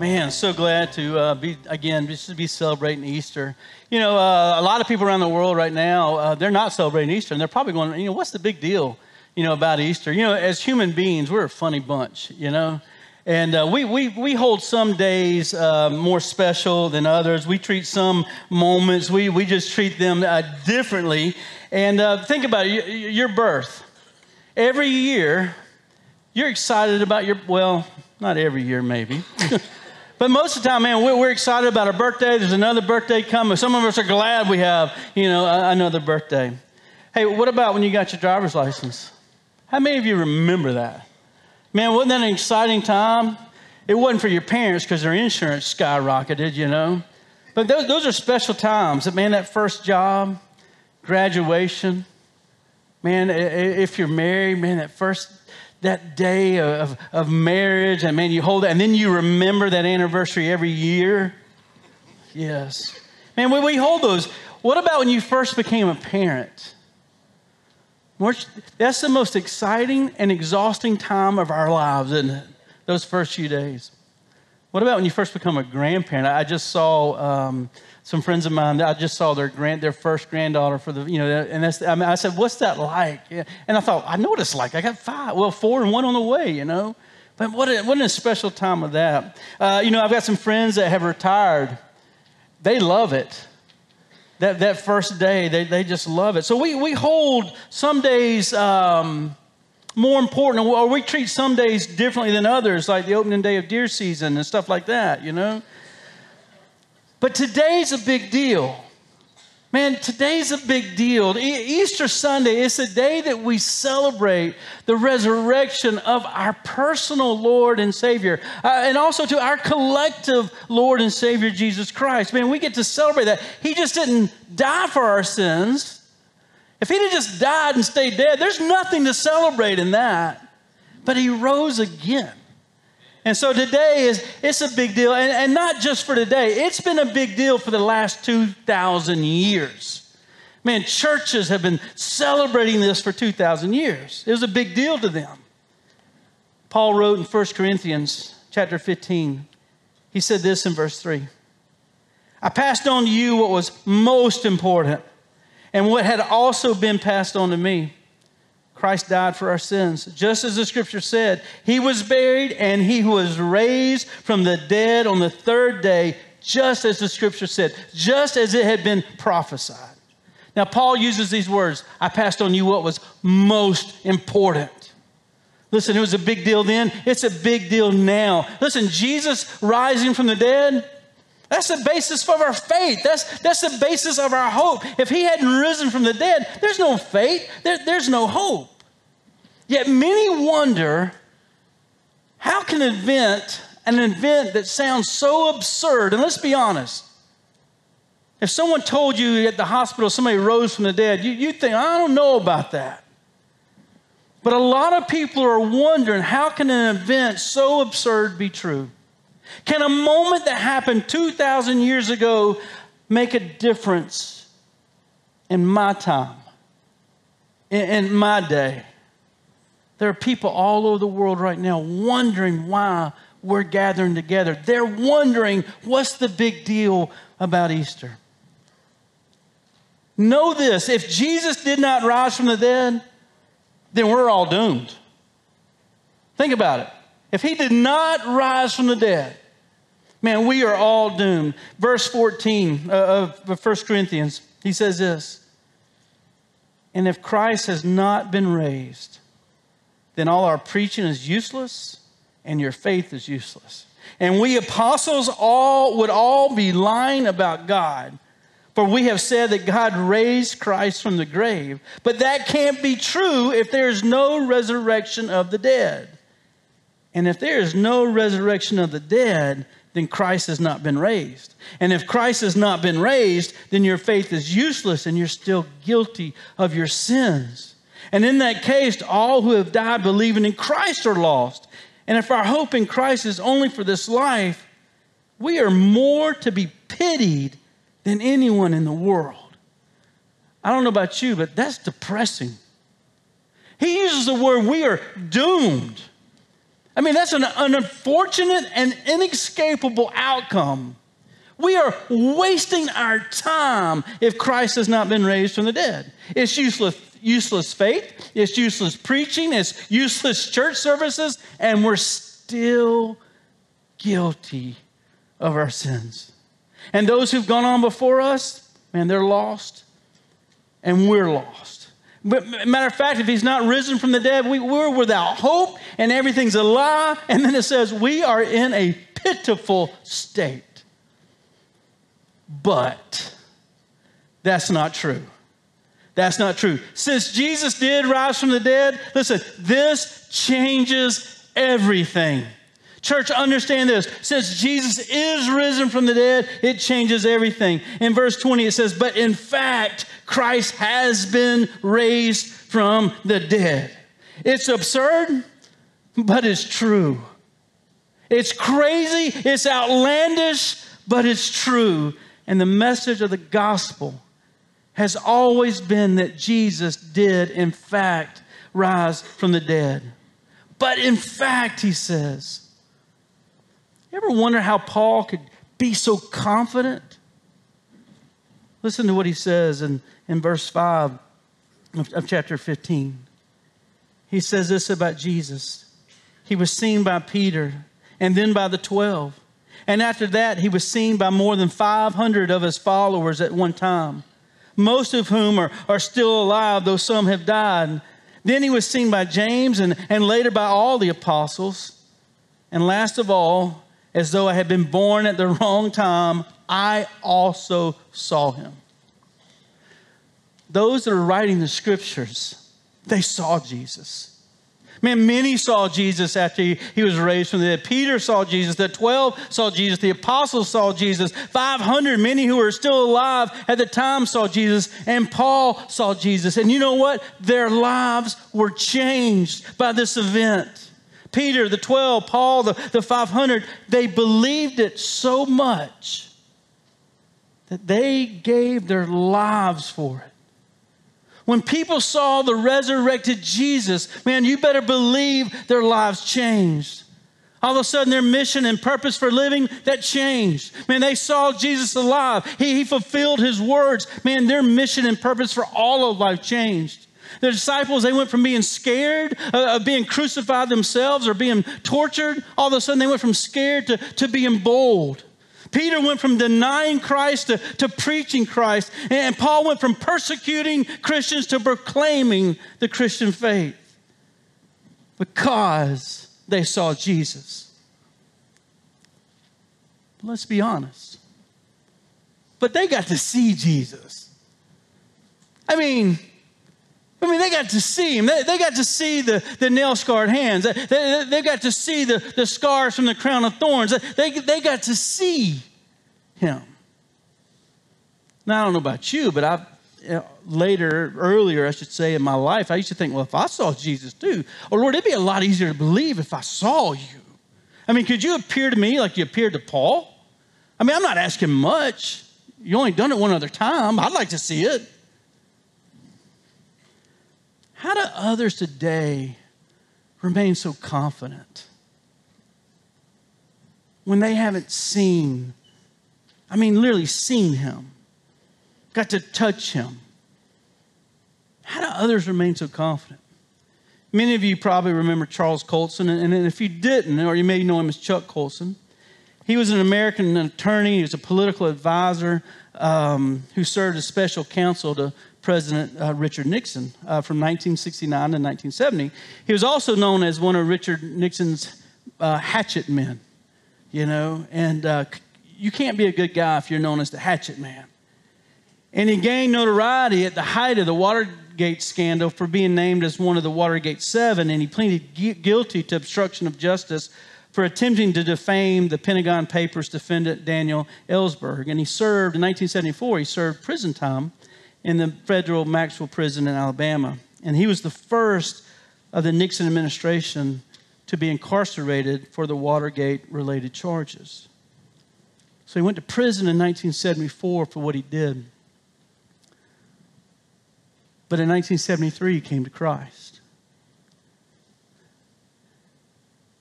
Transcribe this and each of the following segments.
Man, so glad to uh, be again just to be celebrating Easter. You know, uh, a lot of people around the world right now uh, they're not celebrating Easter, and they're probably going, you know, what's the big deal, you know, about Easter? You know, as human beings, we're a funny bunch, you know, and uh, we we we hold some days uh, more special than others. We treat some moments we we just treat them uh, differently. And think about it, your birth. Every year, you're excited about your well, not every year maybe. But most of the time, man, we're, excited about our birthday. There's another birthday coming. Some of us are glad we have, you know, another birthday. Hey, what about when you got your driver's license? How many of you remember that? Man, wasn't that an exciting time? It wasn't for your parents because their insurance skyrocketed, you know. But those, those are special times. Man, that first job, graduation. Man, if you're married, man, that first that day of, of marriage, and man, you hold it, and then you remember that anniversary every year. Yes. Man, we, we hold those. What about when you first became a parent? That's the most exciting and exhausting time of our lives, isn't it? Those first few days. What about when you first become a grandparent? I just saw um, some friends of mine, I just saw their grand, their first granddaughter for the, you know, and that's, I, mean, I said, what's that like? And I thought, I know what it's like. I got five, well, four and one on the way, you know. But what a, what a special time of that. Uh, you know, I've got some friends that have retired. They love it. That, that first day, they, they just love it. So we, we hold some days um, more important, or we treat some days differently than others, like the opening day of deer season and stuff like that, you know. But today's a big deal. Man, today's a big deal. Easter Sunday is a day that we celebrate the resurrection of our personal Lord and Savior, uh, and also to our collective Lord and Savior, Jesus Christ. Man, we get to celebrate that. He just didn't die for our sins. If He'd have just died and stayed dead, there's nothing to celebrate in that. But He rose again. And so today is it's a big deal, and, and not just for today. It's been a big deal for the last 2,000 years. Man, churches have been celebrating this for 2,000 years. It was a big deal to them. Paul wrote in 1 Corinthians chapter 15, he said this in verse 3 I passed on to you what was most important and what had also been passed on to me Christ died for our sins. Just as the scripture said, he was buried and he was raised from the dead on the third day, just as the scripture said, just as it had been prophesied. Now, Paul uses these words I passed on you what was most important. Listen, it was a big deal then, it's a big deal now. Listen, Jesus rising from the dead, that's the basis of our faith. That's, that's the basis of our hope. If he hadn't risen from the dead, there's no faith, there, there's no hope. Yet many wonder how can an event, an event that sounds so absurd, and let's be honest, if someone told you at the hospital somebody rose from the dead, you, you think, I don't know about that. But a lot of people are wondering how can an event so absurd be true? Can a moment that happened 2,000 years ago make a difference in my time, in, in my day? There are people all over the world right now wondering why we're gathering together. They're wondering what's the big deal about Easter. Know this if Jesus did not rise from the dead, then we're all doomed. Think about it. If he did not rise from the dead, man, we are all doomed. Verse 14 uh, of 1 Corinthians, he says this And if Christ has not been raised, then all our preaching is useless and your faith is useless. And we apostles all would all be lying about God. For we have said that God raised Christ from the grave. But that can't be true if there is no resurrection of the dead. And if there is no resurrection of the dead, then Christ has not been raised. And if Christ has not been raised, then your faith is useless and you're still guilty of your sins. And in that case, all who have died believing in Christ are lost. And if our hope in Christ is only for this life, we are more to be pitied than anyone in the world. I don't know about you, but that's depressing. He uses the word we are doomed. I mean, that's an, an unfortunate and inescapable outcome. We are wasting our time if Christ has not been raised from the dead. It's useless, useless faith, it's useless preaching, it's useless church services, and we're still guilty of our sins. And those who've gone on before us, man, they're lost, and we're lost. But matter of fact, if he's not risen from the dead, we, we're without hope, and everything's a lie. And then it says we are in a pitiful state. But that's not true. That's not true. Since Jesus did rise from the dead, listen, this changes everything. Church, understand this. Since Jesus is risen from the dead, it changes everything. In verse 20, it says, But in fact, Christ has been raised from the dead. It's absurd, but it's true. It's crazy, it's outlandish, but it's true. And the message of the gospel has always been that Jesus did, in fact, rise from the dead. But in fact, he says, you ever wonder how Paul could be so confident? Listen to what he says in, in verse 5 of, of chapter 15. He says this about Jesus He was seen by Peter and then by the 12. And after that, he was seen by more than 500 of his followers at one time, most of whom are, are still alive, though some have died. Then he was seen by James and, and later by all the apostles. And last of all, as though I had been born at the wrong time, I also saw him. Those that are writing the scriptures, they saw Jesus. Man, many saw Jesus after he, he, was raised from the dead. Peter saw Jesus. The 12 saw Jesus. The apostles saw Jesus. 500, many who were still alive at the time saw Jesus. And Paul saw Jesus. And you know what? Their lives were changed by this event. Peter, the 12, Paul, the, the 500, they believed it so much that they gave their lives for it. When people saw the resurrected Jesus, man, you better believe their lives changed. All of a sudden, their mission and purpose for living, that changed. Man, they saw Jesus alive. He, he fulfilled his words. Man, their mission and purpose for all of life changed. The disciples, they went from being scared uh, of being crucified themselves or being tortured. All of a sudden, they went from scared to, to being bold. Peter went from denying Christ to, to preaching Christ. And Paul went from persecuting Christians to proclaiming the Christian faith because they saw Jesus. Let's be honest. But they got to see Jesus. I mean, I mean, they got to see him. They, they got to see the, the nail scarred hands. They, they, they, got to see the, the scars from the crown of thorns. They, they got to see him. Now, I don't know about you, but I've you know, later, earlier, I should say, in my life, I used to think, well, if I saw Jesus too, oh Lord, it'd be a lot easier to believe if I saw you. I mean, could you appear to me like you appeared to Paul? I mean, I'm not asking much. You only done it one other time. I'd like to see it. How do others today remain so confident when they haven't seen, I mean, literally seen him, got to touch him? How do others remain so confident? Many of you probably remember Charles Colson, and if you didn't, or you may know him as Chuck Colson, he was an American attorney, he was a political advisor um, who served as special counsel to President uh, Richard Nixon uh, from 1969 to 1970. He was also known as one of Richard Nixon's uh, hatchet men, you know, and uh, you can't be a good guy if you're known as the hatchet man. And he gained notoriety at the height of the Watergate scandal for being named as one of the Watergate Seven, and he pleaded guilty to obstruction of justice for attempting to defame the Pentagon Papers defendant Daniel Ellsberg. And he served, in 1974, he served prison time in the federal Maxwell prison in Alabama. And he was the first of the Nixon administration to be incarcerated for the Watergate related charges. So he went to prison in 1974 for what he did. But in 1973, he came to Christ.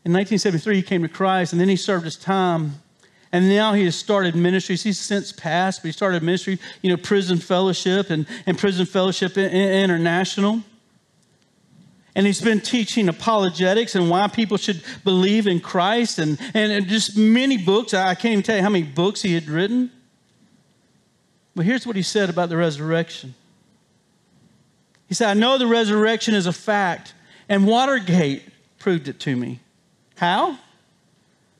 In 1973, he came to Christ, and then he served his time. And now he has started ministries. He's since passed, but he started ministry, you know, Prison Fellowship and, and Prison Fellowship International. And he's been teaching apologetics and why people should believe in Christ and, and just many books. I can't even tell you how many books he had written. But here's what he said about the resurrection. He said, I know the resurrection is a fact, and Watergate proved it to me. How?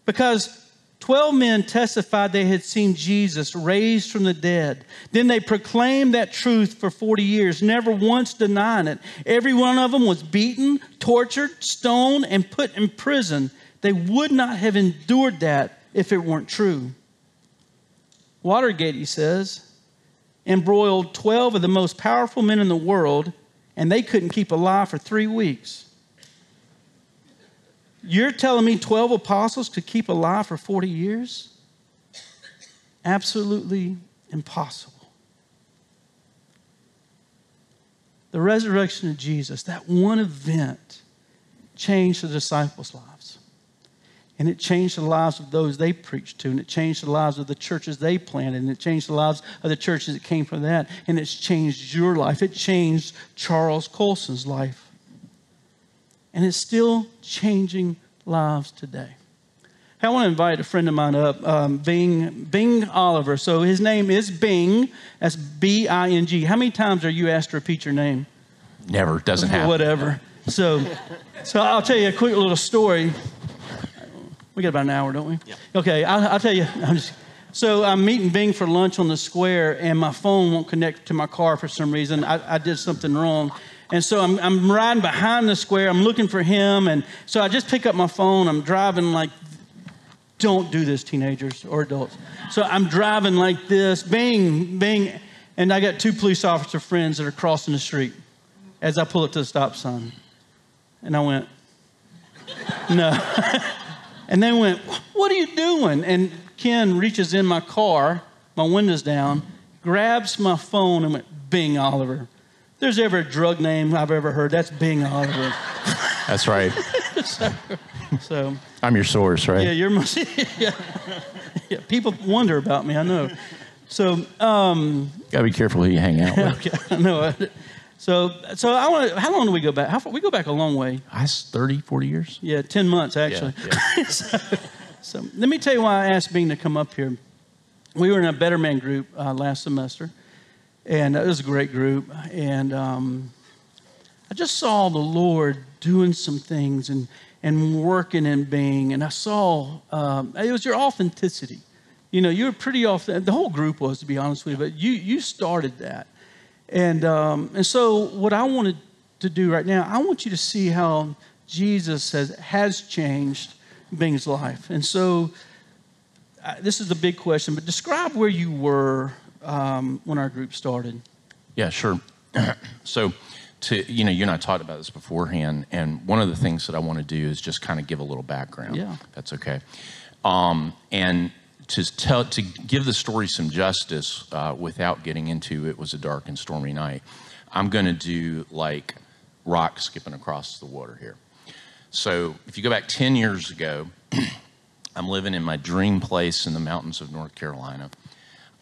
Because 12 men testified they had seen Jesus raised from the dead. Then they proclaimed that truth for 40 years, never once denying it. Every one of them was beaten, tortured, stoned, and put in prison. They would not have endured that if it weren't true. Watergate, he says, embroiled 12 of the most powerful men in the world, and they couldn't keep alive for three weeks. You're telling me 12 apostles could keep alive for 40 years? Absolutely impossible. The resurrection of Jesus, that one event, changed the disciples' lives. And it changed the lives of those they preached to, and it changed the lives of the churches they planted, and it changed the lives of the churches that came from that, and it's changed your life. It changed Charles Colson's life and it's still changing lives today. I want to invite a friend of mine up, um, Bing, Bing Oliver. So his name is Bing. That's B I N G. How many times are you asked to repeat your name? Never. Doesn't happen. Whatever. So, so I'll tell you a quick little story. We got about an hour, don't we? Yeah. Okay, I'll, I'll tell you. I'm just, so I'm meeting Bing for lunch on the square, and my phone won't connect to my car for some reason. I, I did something wrong. And so I'm, I'm riding behind the square. I'm looking for him. And so I just pick up my phone. I'm driving like, don't do this, teenagers or adults. So I'm driving like this, bing, bing. And I got two police officer friends that are crossing the street as I pull up to the stop sign. And I went, no. and they went, what are you doing? And Ken reaches in my car, my windows down, grabs my phone and went, Bing Oliver there's ever a drug name I've ever heard, that's Bing Oliver. That's right. so, so, I'm your source, right? Yeah, you're my. Yeah, yeah, people wonder about me. I know. So, um, gotta be careful who you hang out with. Okay, I know. So, so I want. How long do we go back? How far? We go back a long way. I 30, 40 years. Yeah, ten months actually. Yeah, yeah. so, so, let me tell you why I asked Bing to come up here. We were in a Better Man group uh, last semester and it was a great group. And um, I just saw the Lord doing some things and, and working and being. And I saw um, it was your authenticity. You know, you were pretty often, the whole group was, to be honest with you, but you, you started that. And, um, and so, what I wanted to do right now, I want you to see how Jesus has, has changed Bing's life. And so, uh, this is a big question, but describe where you were um, when our group started? Yeah, sure. so, to you know, you and I talked about this beforehand, and one of the things that I want to do is just kind of give a little background. Yeah, that's okay. Um, and to tell to give the story some justice uh, without getting into it was a dark and stormy night. I'm going to do like rock skipping across the water here. So, if you go back 10 years ago, I'm living in my dream place in the mountains of North Carolina.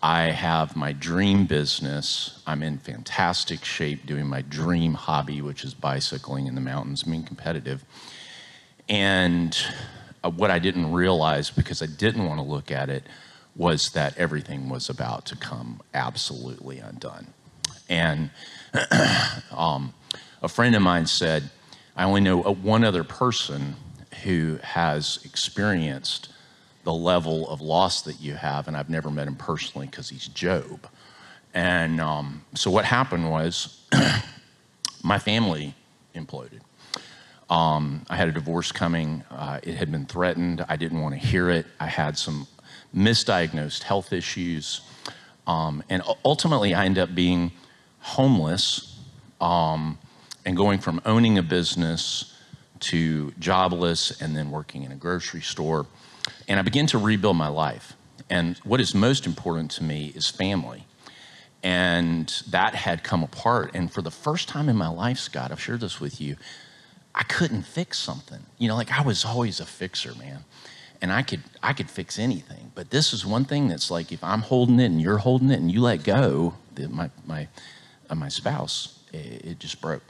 I have my dream business. I'm in fantastic shape doing my dream hobby, which is bicycling in the mountains, being competitive. And uh, what I didn't realize, because I didn't want to look at it, was that everything was about to come absolutely undone. And um, a friend of mine said, I only know uh, one other person who has experienced the level of loss that you have. And I've never met him personally because he's Job. And um, so what happened was my family imploded. Um, I had a divorce coming. Uh, it had been threatened. I didn't want to hear it. I had some misdiagnosed health issues. Um, and ultimately, I ended up being homeless um, and going from owning a business to jobless and then working in a grocery store. And I began to rebuild my life. And what is most important to me is family. And that had come apart. And for the first time in my life, Scott, I've shared this with you, I couldn't fix something. You know, like I was always a fixer, man. And I could I could fix anything. But this is one thing that's like if I'm holding it and you're holding it and you let go, my my uh, my spouse, it, it just broke.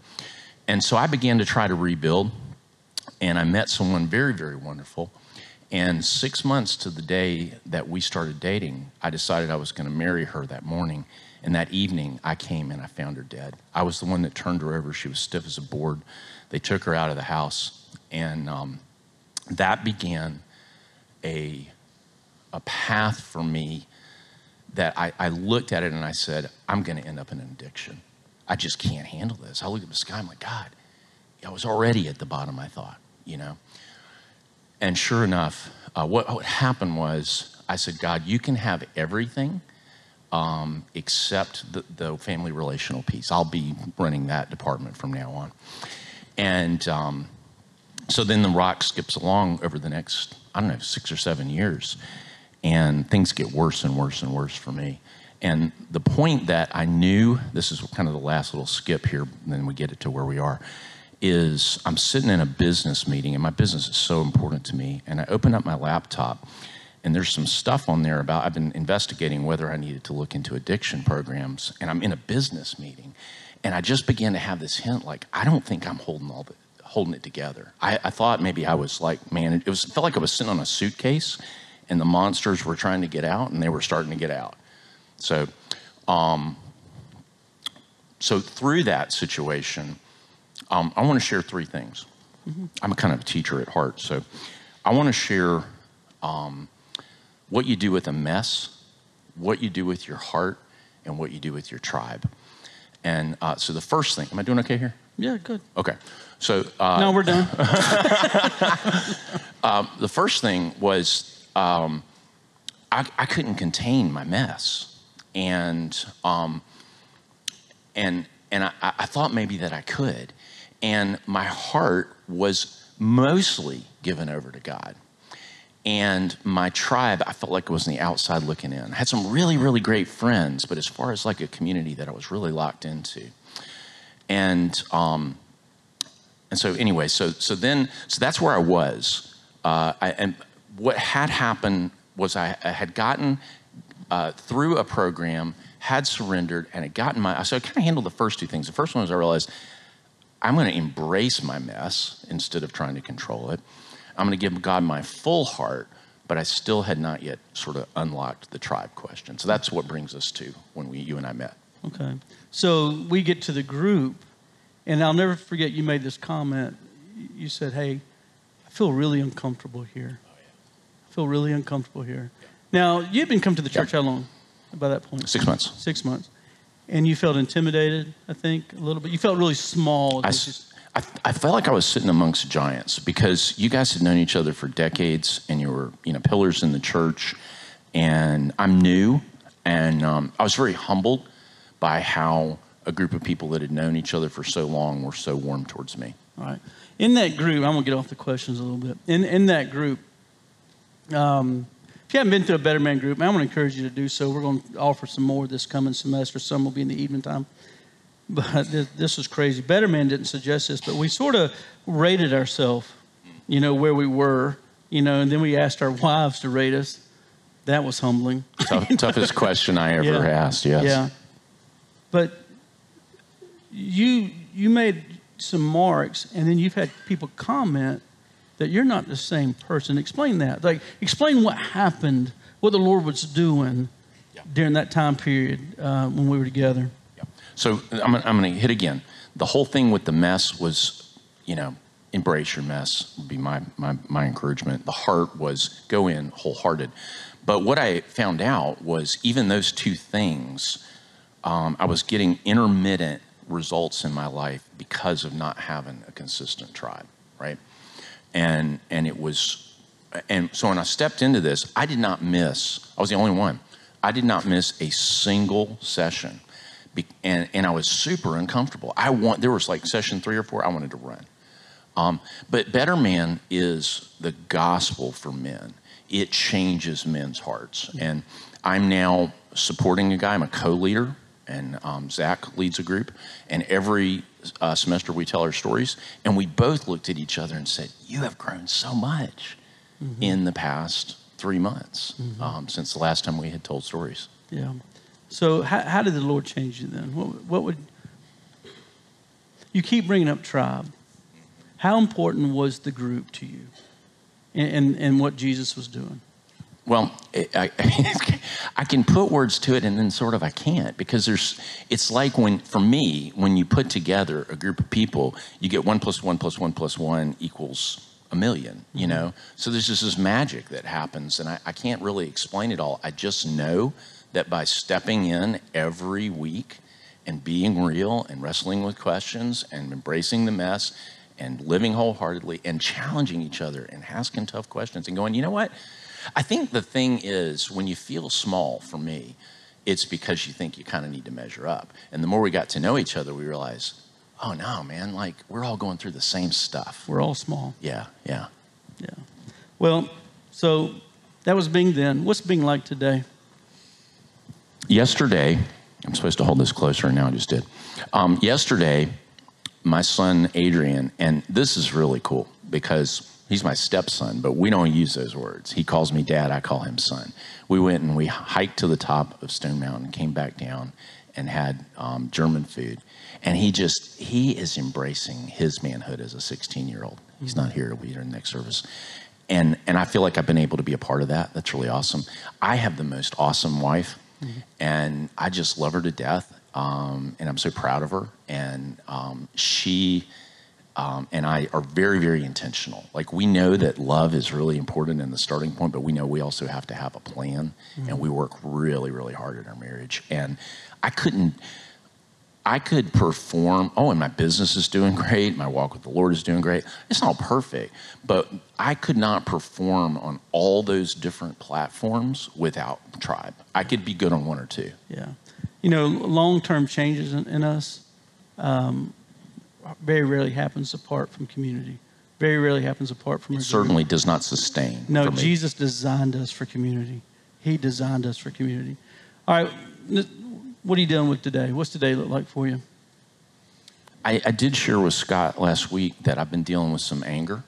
And so I began to try to rebuild. And I met someone very, very wonderful. And six months to the day that we started dating, I decided I was going to marry her that morning. And that evening, I came and I found her dead. I was the one that turned her over. She was stiff as a board. They took her out of the house. And um, that began a, a path for me that I, I looked at it and I said, I'm going to end up in an addiction. I just can't handle this. I look at the sky, I'm like, God, I was already at the bottom, I thought, you know. And sure enough, uh, what, what happened was I said, God, you can have everything um, except the, the, family relational piece. I'll be running that department from now on. And um, so then the rock skips along over the next, I don't know, six or seven years. And things get worse and worse and worse for me. And the point that I knew, this is kind of the last little skip here, and then we get it to where we are, is I'm sitting in a business meeting, and my business is so important to me. And I open up my laptop, and there's some stuff on there about I've been investigating whether I needed to look into addiction programs, and I'm in a business meeting. And I just began to have this hint like, I don't think I'm holding all the, holding it together. I, I thought maybe I was like, man, it was it felt like I was sitting on a suitcase and the monsters were trying to get out and they were starting to get out. So, um, so through that situation, um, I want to share three things. Mm-hmm. I'm a kind of a teacher at heart, so I want to share um, what you do with a mess, what you do with your heart, and what you do with your tribe. And uh, so the first thing, am I doing okay here? Yeah, good. Okay. So uh, no, we're done. um, the first thing was um, I, I couldn't contain my mess and um, and and I, I thought maybe that I could, and my heart was mostly given over to God. And my tribe, I felt like it was on the outside looking in. I had some really, really great friends, but as far as like a community that I was really locked into. And um, and so anyway, so so then so that's where I was. Uh, I, and what had happened was I, I had gotten uh, through a program, had surrendered, and had gotten my. So I kind of handled the first two things. The first one was I realized I'm going to embrace my mess instead of trying to control it. I'm going to give God my full heart, but I still had not yet sort of unlocked the tribe question. So that's what brings us to when we, you and I met. Okay. So we get to the group, and I'll never forget you made this comment. You said, Hey, I feel really uncomfortable here. Oh, yeah. I feel really uncomfortable here. Now, you'd been come to the church how long by that point? Six months. Six months. And you felt intimidated, I think, a little bit. You felt really small. I, I, I, felt like I was sitting amongst giants because you guys had known each other for decades and you were, you know, pillars in the church. And I'm new. And um, I was very humbled by how a group of people that had known each other for so long were so warm towards me. All right. In that group, I'm going to get off the questions a little bit. In, in that group, um, if you haven't been to a Better Man group, I want to encourage you to do so. We're going to offer some more this coming semester. Some will be in the evening time. But this, this was crazy. Better Man didn't suggest this, but we sort of rated ourselves, you know, where we were, you know, and then we asked our wives to rate us. That was humbling. Tough, toughest question I ever yeah. asked, yes. Yeah. But you you made some marks, and then you've had people comment that you're not the same person. Explain that. Like, explain what happened, what the Lord was doing yeah. during that time period uh, when we were together. Yeah. So I'm, I'm going to hit again. The whole thing with the mess was, you know, embrace your mess would be my, my, my encouragement. The heart was go in wholehearted. But what I found out was even those two things, um, I was getting intermittent results in my life because of not having a consistent tribe, right? And and it was and so when I stepped into this, I did not miss. I was the only one. I did not miss a single session, Be, and and I was super uncomfortable. I want there was like session three or four. I wanted to run. Um, but Better Man is the gospel for men. It changes men's hearts, and I'm now supporting a guy. I'm a co-leader and um, Zach leads a group. And every uh, semester we tell our stories, and we both looked at each other and said, "You have grown so much mm-hmm. in the past three months mm-hmm. um, since the last time we had told stories." Yeah. So how, how did the Lord change you then? What, what would you keep bringing up tribe? How important was the group to you, and and what Jesus was doing? Well, I, I, can put words to it and then sort of I can't because there's, it's like when, for me, when you put together a group of people, you get one plus one plus one plus one equals a million, you mm-hmm. know? So there's just this magic that happens and I, I can't really explain it all. I just know that by stepping in every week and being real and wrestling with questions and embracing the mess and living wholeheartedly and challenging each other and asking tough questions and going, you know what? I think the thing is, when you feel small, for me, it's because you think you kind of need to measure up. And the more we got to know each other, we realize, oh no, man, like we're all going through the same stuff. We're all small. Yeah, yeah. Yeah. Well, so that was Bing then. What's Bing like today? Yesterday, I'm supposed to hold this closer, and now I just did. Um, yesterday, my son Adrian, and this is really cool because He's my stepson, but we don't use those words. He calls me dad, I call him son. We went and we hiked to the top of Stone Mountain, came back down, and had um, German food. And he just, he is embracing his manhood as a 16 year old. He's not here, he'll be here in the next service. And, and I feel like I've been able to be a part of that. That's really awesome. I have the most awesome wife, mm-hmm. and I just love her to death. Um, and I'm so proud of her. And um, she, um, and I are very, very intentional. Like we know that love is really important in the starting point, but we know we also have to have a plan, mm-hmm. and we work really, really hard in our marriage. And I couldn't. I could perform, oh, and my business is doing great. My walk with the Lord is doing great. It's not perfect, but I could not perform on all those different platforms without Tribe. I could be good on one or two. Yeah. You know, long term changes in, in us, um, very rarely happens apart from community. Very rarely happens apart from. It certainly does not sustain. No, Jesus designed us for community. He designed us for community. All right, what are you dealing with today? What's today look like for you? I, I did share with Scott last week that I've been dealing with some anger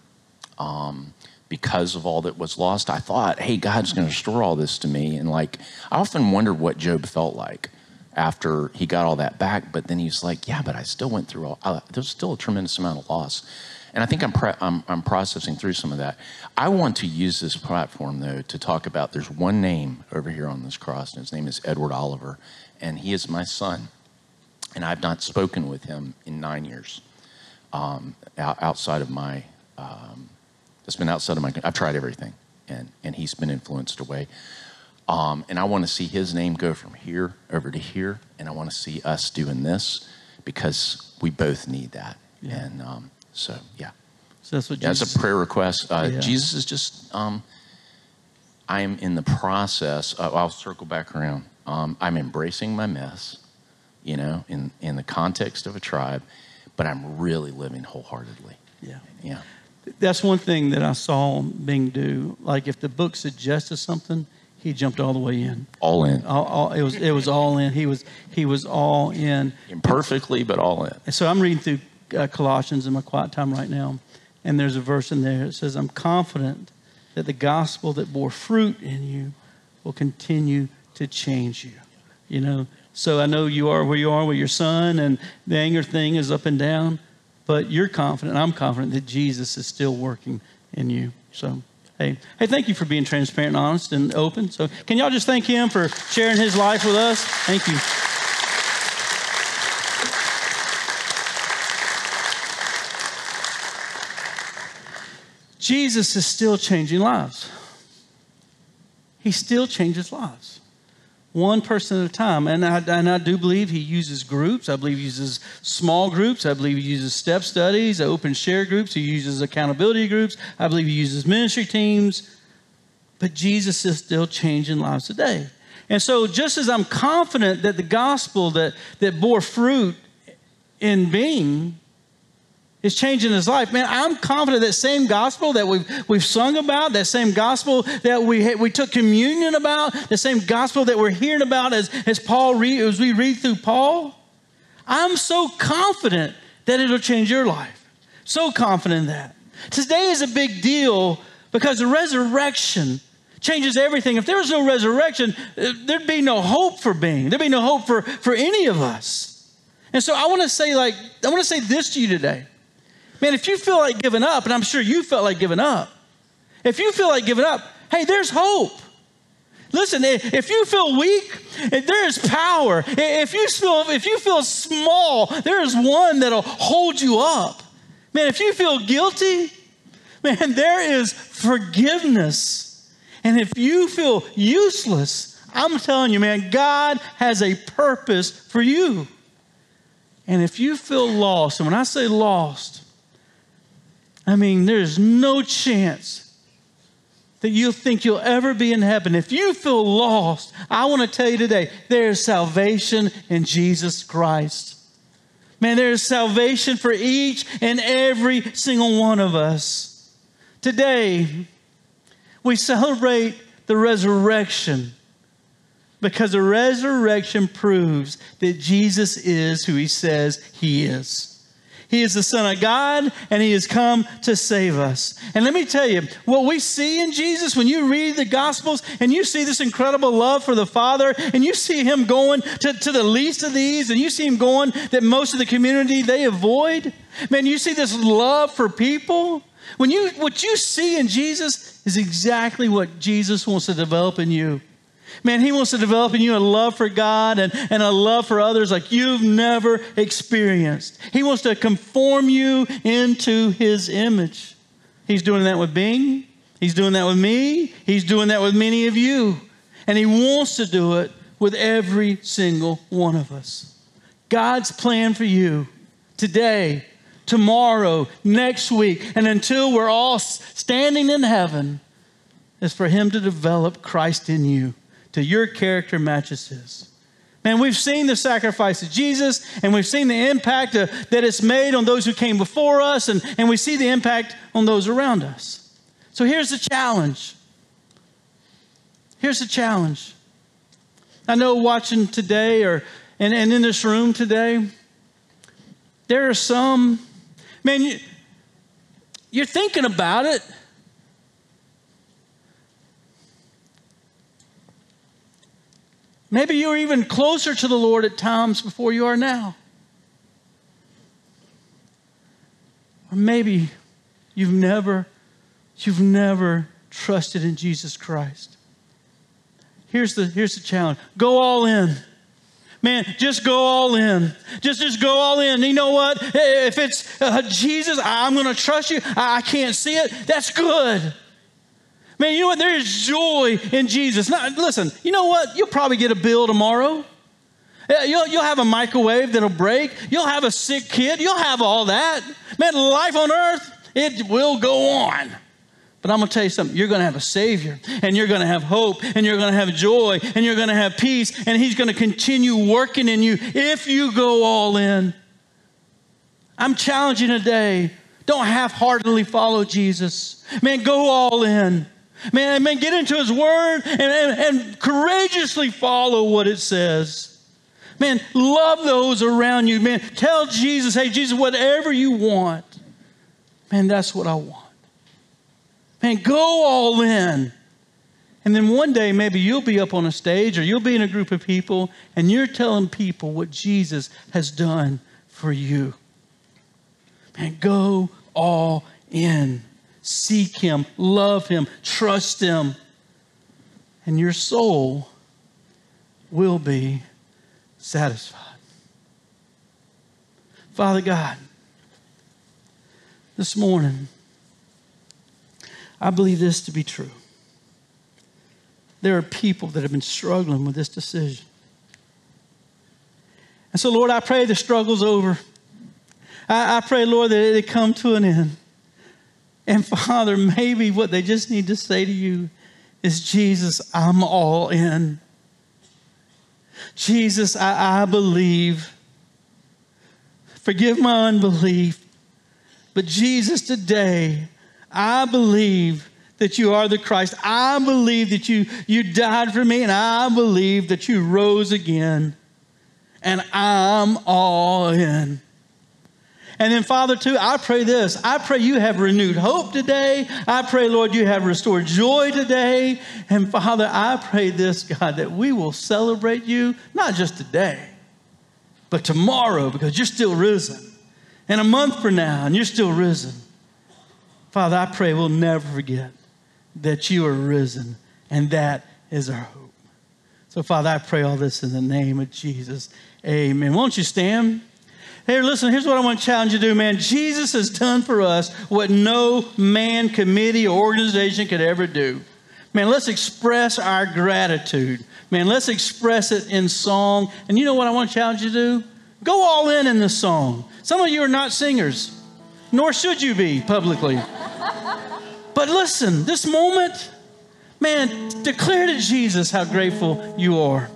um, because of all that was lost. I thought, hey, God's going to restore all this to me, and like I often wondered what Job felt like after he got all that back. But then he's like, yeah, but I still went through all, there's still a tremendous amount of loss. And I think I'm, pre- I'm, I'm, processing through some of that. I want to use this platform, though, to talk about there's one name over here on this cross, and his name is Edward Oliver, and he is my son. And I've not spoken with him in nine years um, outside of my, um, it's been outside of my, I've tried everything, and, and he's been influenced away. Um, and I want to see his name go from here over to here. And I want to see us doing this because we both need that. Yeah. And um, so, yeah. So that's what yeah, Jesus... That's a prayer request. Uh, yeah. Jesus is just, um, I'm in the process, uh, I'll circle back around. Um, I'm embracing my mess, you know, in, in the context of a tribe, but I'm really living wholeheartedly. Yeah. Yeah. That's one thing that I saw Bing do. Like if the book suggested something, he jumped all the way in. All in. All, all, it was it was all in. He was he was all in. Imperfectly, but all in. And so I'm reading through uh, Colossians in my quiet time right now, and there's a verse in there that says, "I'm confident that the gospel that bore fruit in you will continue to change you." You know. So I know you are where you are with your son, and the anger thing is up and down, but you're confident. I'm confident that Jesus is still working in you. So. Hey, hey, thank you for being transparent and honest and open. So, can y'all just thank him for sharing his life with us? Thank you. Jesus is still changing lives. He still changes lives one person at a time. And I, and I do believe he uses groups. I believe he uses small groups. I believe he uses step studies, open share groups. He uses accountability groups. I believe he uses ministry teams. But Jesus is still changing lives today. And so, just as I'm confident that the gospel that, that bore fruit in Bing is changing his life. Man, I'm confident that same gospel that we've, we've sung about, that same gospel that we, we took communion about, the same gospel that we're hearing about as, as Paul as we read through Paul, I'm so confident that it'll change your life. So confident in that. Today is a big deal because the resurrection changes everything. If there was no resurrection, there'd be no hope for Bing. There'd be no hope for, for any of us. And so I want to say, like, I want to say this to you today. Man, if you feel like giving up, and I'm sure you felt like giving up, if you feel like giving up, hey, there's hope. Listen, if you feel weak, there is power. If you feel, if you feel small, there is one that'll hold you up. Man, if you feel guilty, man, there is forgiveness. And if you feel useless, I'm telling you, man, God has a purpose for you. And if you feel lost, and when I say lost, I mean, there's no chance that you think you'll ever be in heaven. If you feel lost, I want to tell you today there is salvation in Jesus Christ. Man, there is salvation for each and every single one of us. Today, we celebrate the resurrection because the resurrection proves that Jesus is who he says he is. He is the Son of God, and He has come to save us. And let me tell you, what we see in Jesus, when you read the Gospels and you see this incredible love for the Father, and you see Him going to, to the least of these, and you see Him going that most of the community they avoid, man, you see this love for people. When you, what you see in Jesus is exactly what Jesus wants to develop in you. Man, He wants to develop in you a love for God and, and a love for others like you've never experienced. He wants to conform you into His image. He's doing that with Bing. He's doing that with me. He's doing that with many of you. And He wants to do it with every single one of us. God's plan for you today, tomorrow, next week, and until we're all standing in heaven is for Him to develop Christ in you till your character matches his. Man, we've seen the sacrifice of Jesus and we've seen the impact uh, that it's made on those who came before us, and, and we see the impact on those around us. So here's the challenge. Here's the challenge. I know watching today or and, and in this room today, there are some, man, you, you're thinking about it, Maybe you're even closer to the Lord at times before you are now. Or maybe you've never, you've never trusted in Jesus Christ. Here's the, here's the challenge go all in. Man, just go all in. Just, just go all in. You know what? If it's uh, Jesus, I'm going to trust you. I, I can't see it. That's good. Man, you know what? There is joy in Jesus. Now, listen, you know what? You'll probably get a bill tomorrow. You'll, you'll have a microwave that'll break. You'll have a sick kid. You'll have all that. Man, life on earth, it will go on. But I'm going to tell you something. You're going to have a Savior, and you're going to have hope, and you're going to have joy, and you're going to have peace, and He's going to continue working in you if you go all in. I'm challenging today. Don't half heartedly follow Jesus. Man, go all in. Man, man, get into his word and, and, and courageously follow what it says. Man, love those around you. Man, tell Jesus, hey, Jesus, whatever you want. Man, that's what I want. Man, go all in. And then one day, maybe you'll be up on a stage or you'll be in a group of people and you're telling people what Jesus has done for you. Man, go all in seek Him, love Him, trust Him, and your soul will be satisfied. Father God, this morning, I believe this to be true. There are people that have been struggling with this decision. And so, Lord, I pray the struggle's over. I, I pray, Lord, that it come to an end. And Father, maybe what they just need to say to you is Jesus, I'm all in. Jesus, I, I believe. Forgive my unbelief. But Jesus, today, I believe that you are the Christ. I believe that you, you died for me, and I believe that you rose again. And I'm all in. And then, Father, too, I pray this. I pray you have renewed hope today. I pray, Lord, you have restored joy today. And Father, I pray this, God, that we will celebrate you, not just today, but tomorrow, because you're still risen. And a month from now, and you're still risen. Father, I pray we'll never forget that you are risen, and that is our hope. So, Father, I pray all this in the name of Jesus. Amen. Won't you stand? Hey, listen, here's what I want to challenge you to do, man. Jesus has done for us what no man, committee, or organization could ever do. Man, let's express our gratitude. Man, let's express it in song. And you know what I want to challenge you to do? Go all in in this song. Some of you are not singers, nor should you be publicly. but listen, this moment, man, declare to Jesus how grateful you are.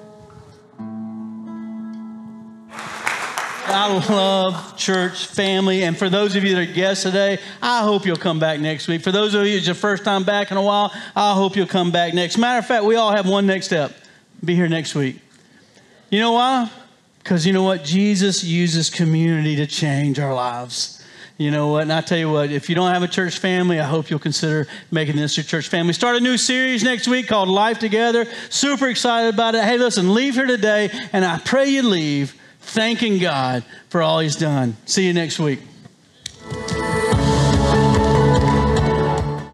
I love church family. And for those of you that are guests today, I hope you'll come back next week. For those of you it's your first time back in a while, I hope you'll come back next. Matter of fact, we all have one next step. Be here next week. You know why? Because you know what? Jesus uses community to change our lives. You know what? And I tell you what, if you don't have a church family, I hope you'll consider making this your church family. Start a new series next week called Life Together. Super excited about it. Hey, listen, leave here today, and I pray you leave thanking God for all He's done. See you next week.